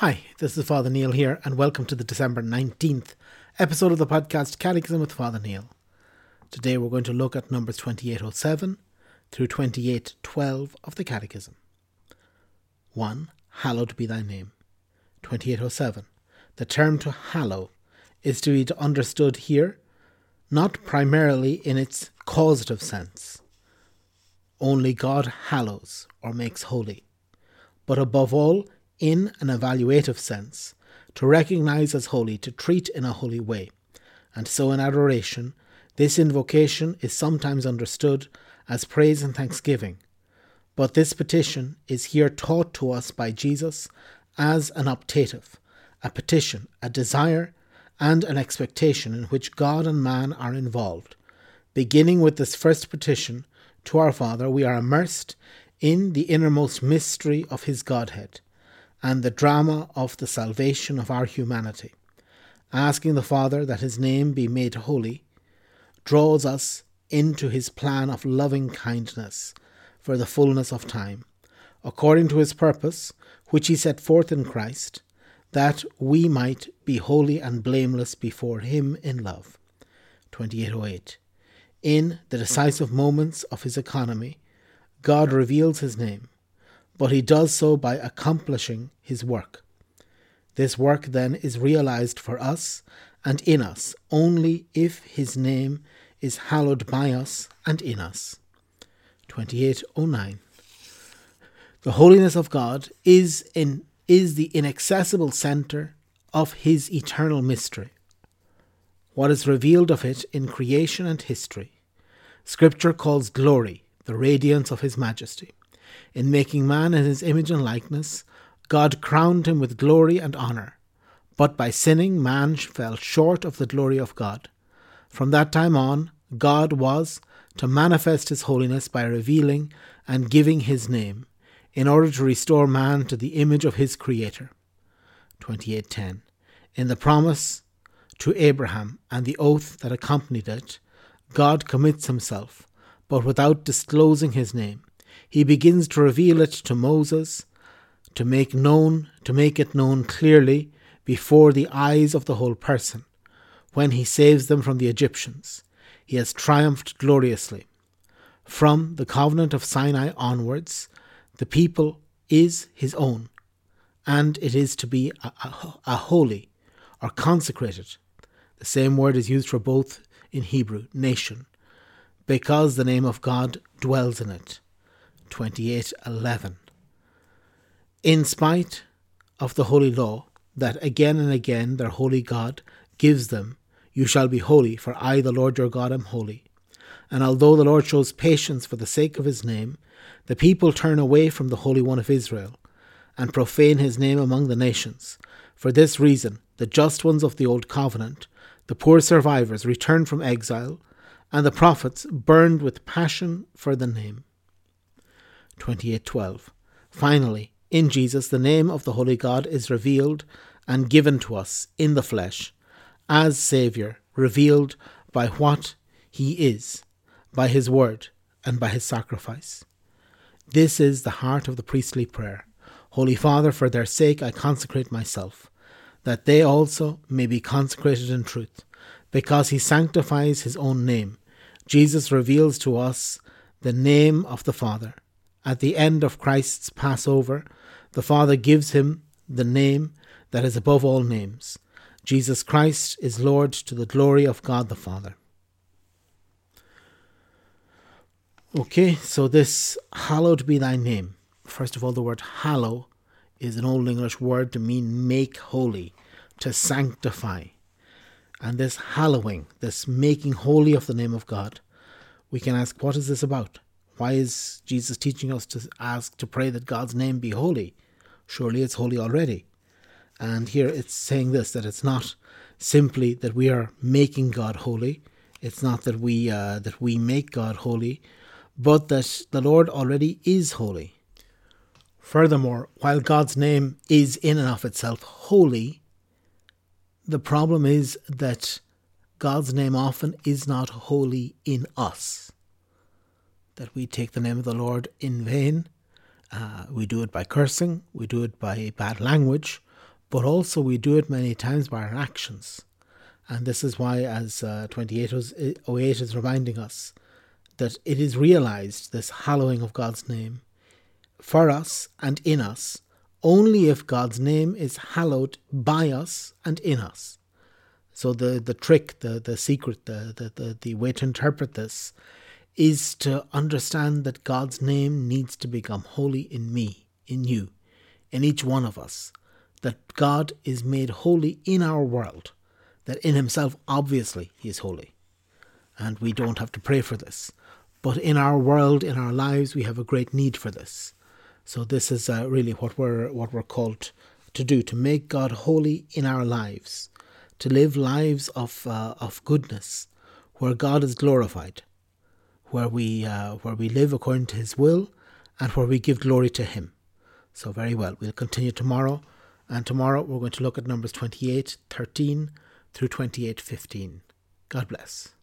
Hi, this is Father Neil here, and welcome to the December 19th episode of the podcast Catechism with Father Neil. Today we're going to look at numbers 2807 through 2812 of the Catechism. 1. Hallowed be thy name. 2807. The term to hallow is to be understood here not primarily in its causative sense. Only God hallows or makes holy, but above all in an evaluative sense, to recognize as holy, to treat in a holy way. And so in adoration, this invocation is sometimes understood as praise and thanksgiving. But this petition is here taught to us by Jesus as an optative, a petition, a desire, and an expectation in which God and man are involved. Beginning with this first petition to our Father, we are immersed in the innermost mystery of His Godhead and the drama of the salvation of our humanity. Asking the Father that His name be made holy draws us into His plan of loving kindness for the fullness of time, according to His purpose, which He set forth in Christ, that we might be holy and blameless before Him in love. 2808. In the decisive moments of His economy, God reveals His name but he does so by accomplishing his work. This work then is realized for us and in us only if his name is hallowed by us and in us. 2809. The holiness of God is in is the inaccessible center of his eternal mystery. What is revealed of it in creation and history. Scripture calls glory the radiance of his majesty. In making man in his image and likeness, God crowned him with glory and honour. But by sinning, man fell short of the glory of God. From that time on, God was to manifest his holiness by revealing and giving his name, in order to restore man to the image of his Creator. 28.10 In the promise to Abraham and the oath that accompanied it, God commits himself, but without disclosing his name he begins to reveal it to Moses, to make known, to make it known clearly before the eyes of the whole person, when he saves them from the Egyptians. He has triumphed gloriously. From the covenant of Sinai onwards, the people is his own, and it is to be a, a, a holy or consecrated. The same word is used for both in Hebrew, nation, because the name of God dwells in it. 28:11. In spite of the holy law that again and again their holy God gives them, you shall be holy, for I, the Lord your God, am holy. And although the Lord shows patience for the sake of his name, the people turn away from the Holy One of Israel and profane his name among the nations. For this reason, the just ones of the Old Covenant, the poor survivors, returned from exile, and the prophets burned with passion for the name. 28:12. Finally, in Jesus the name of the holy God is revealed and given to us in the flesh as savior, revealed by what he is, by his word and by his sacrifice. This is the heart of the priestly prayer. Holy Father, for their sake I consecrate myself, that they also may be consecrated in truth, because he sanctifies his own name. Jesus reveals to us the name of the Father at the end of Christ's Passover, the Father gives him the name that is above all names. Jesus Christ is Lord to the glory of God the Father. Okay, so this hallowed be thy name. First of all, the word hallow is an Old English word to mean make holy, to sanctify. And this hallowing, this making holy of the name of God, we can ask, what is this about? Why is Jesus teaching us to ask to pray that God's name be holy? Surely it's holy already. And here it's saying this that it's not simply that we are making God holy. It's not that we uh, that we make God holy, but that the Lord already is holy. Furthermore, while God's name is in and of itself holy, the problem is that God's name often is not holy in us that we take the name of the Lord in vain. Uh, we do it by cursing, we do it by bad language, but also we do it many times by our actions. And this is why, as uh, 2808 is reminding us, that it is realized, this hallowing of God's name, for us and in us, only if God's name is hallowed by us and in us. So the, the trick, the, the secret, the, the, the, the way to interpret this is to understand that God's name needs to become holy in me, in you, in each one of us. That God is made holy in our world. That in Himself, obviously, He is holy. And we don't have to pray for this. But in our world, in our lives, we have a great need for this. So this is uh, really what we're what we're called to do to make God holy in our lives to live lives of uh, of goodness, where God is glorified, where we uh, where we live according to His will, and where we give glory to Him. So very well, we'll continue tomorrow, and tomorrow we're going to look at numbers 28, 13 through 28, 15. God bless.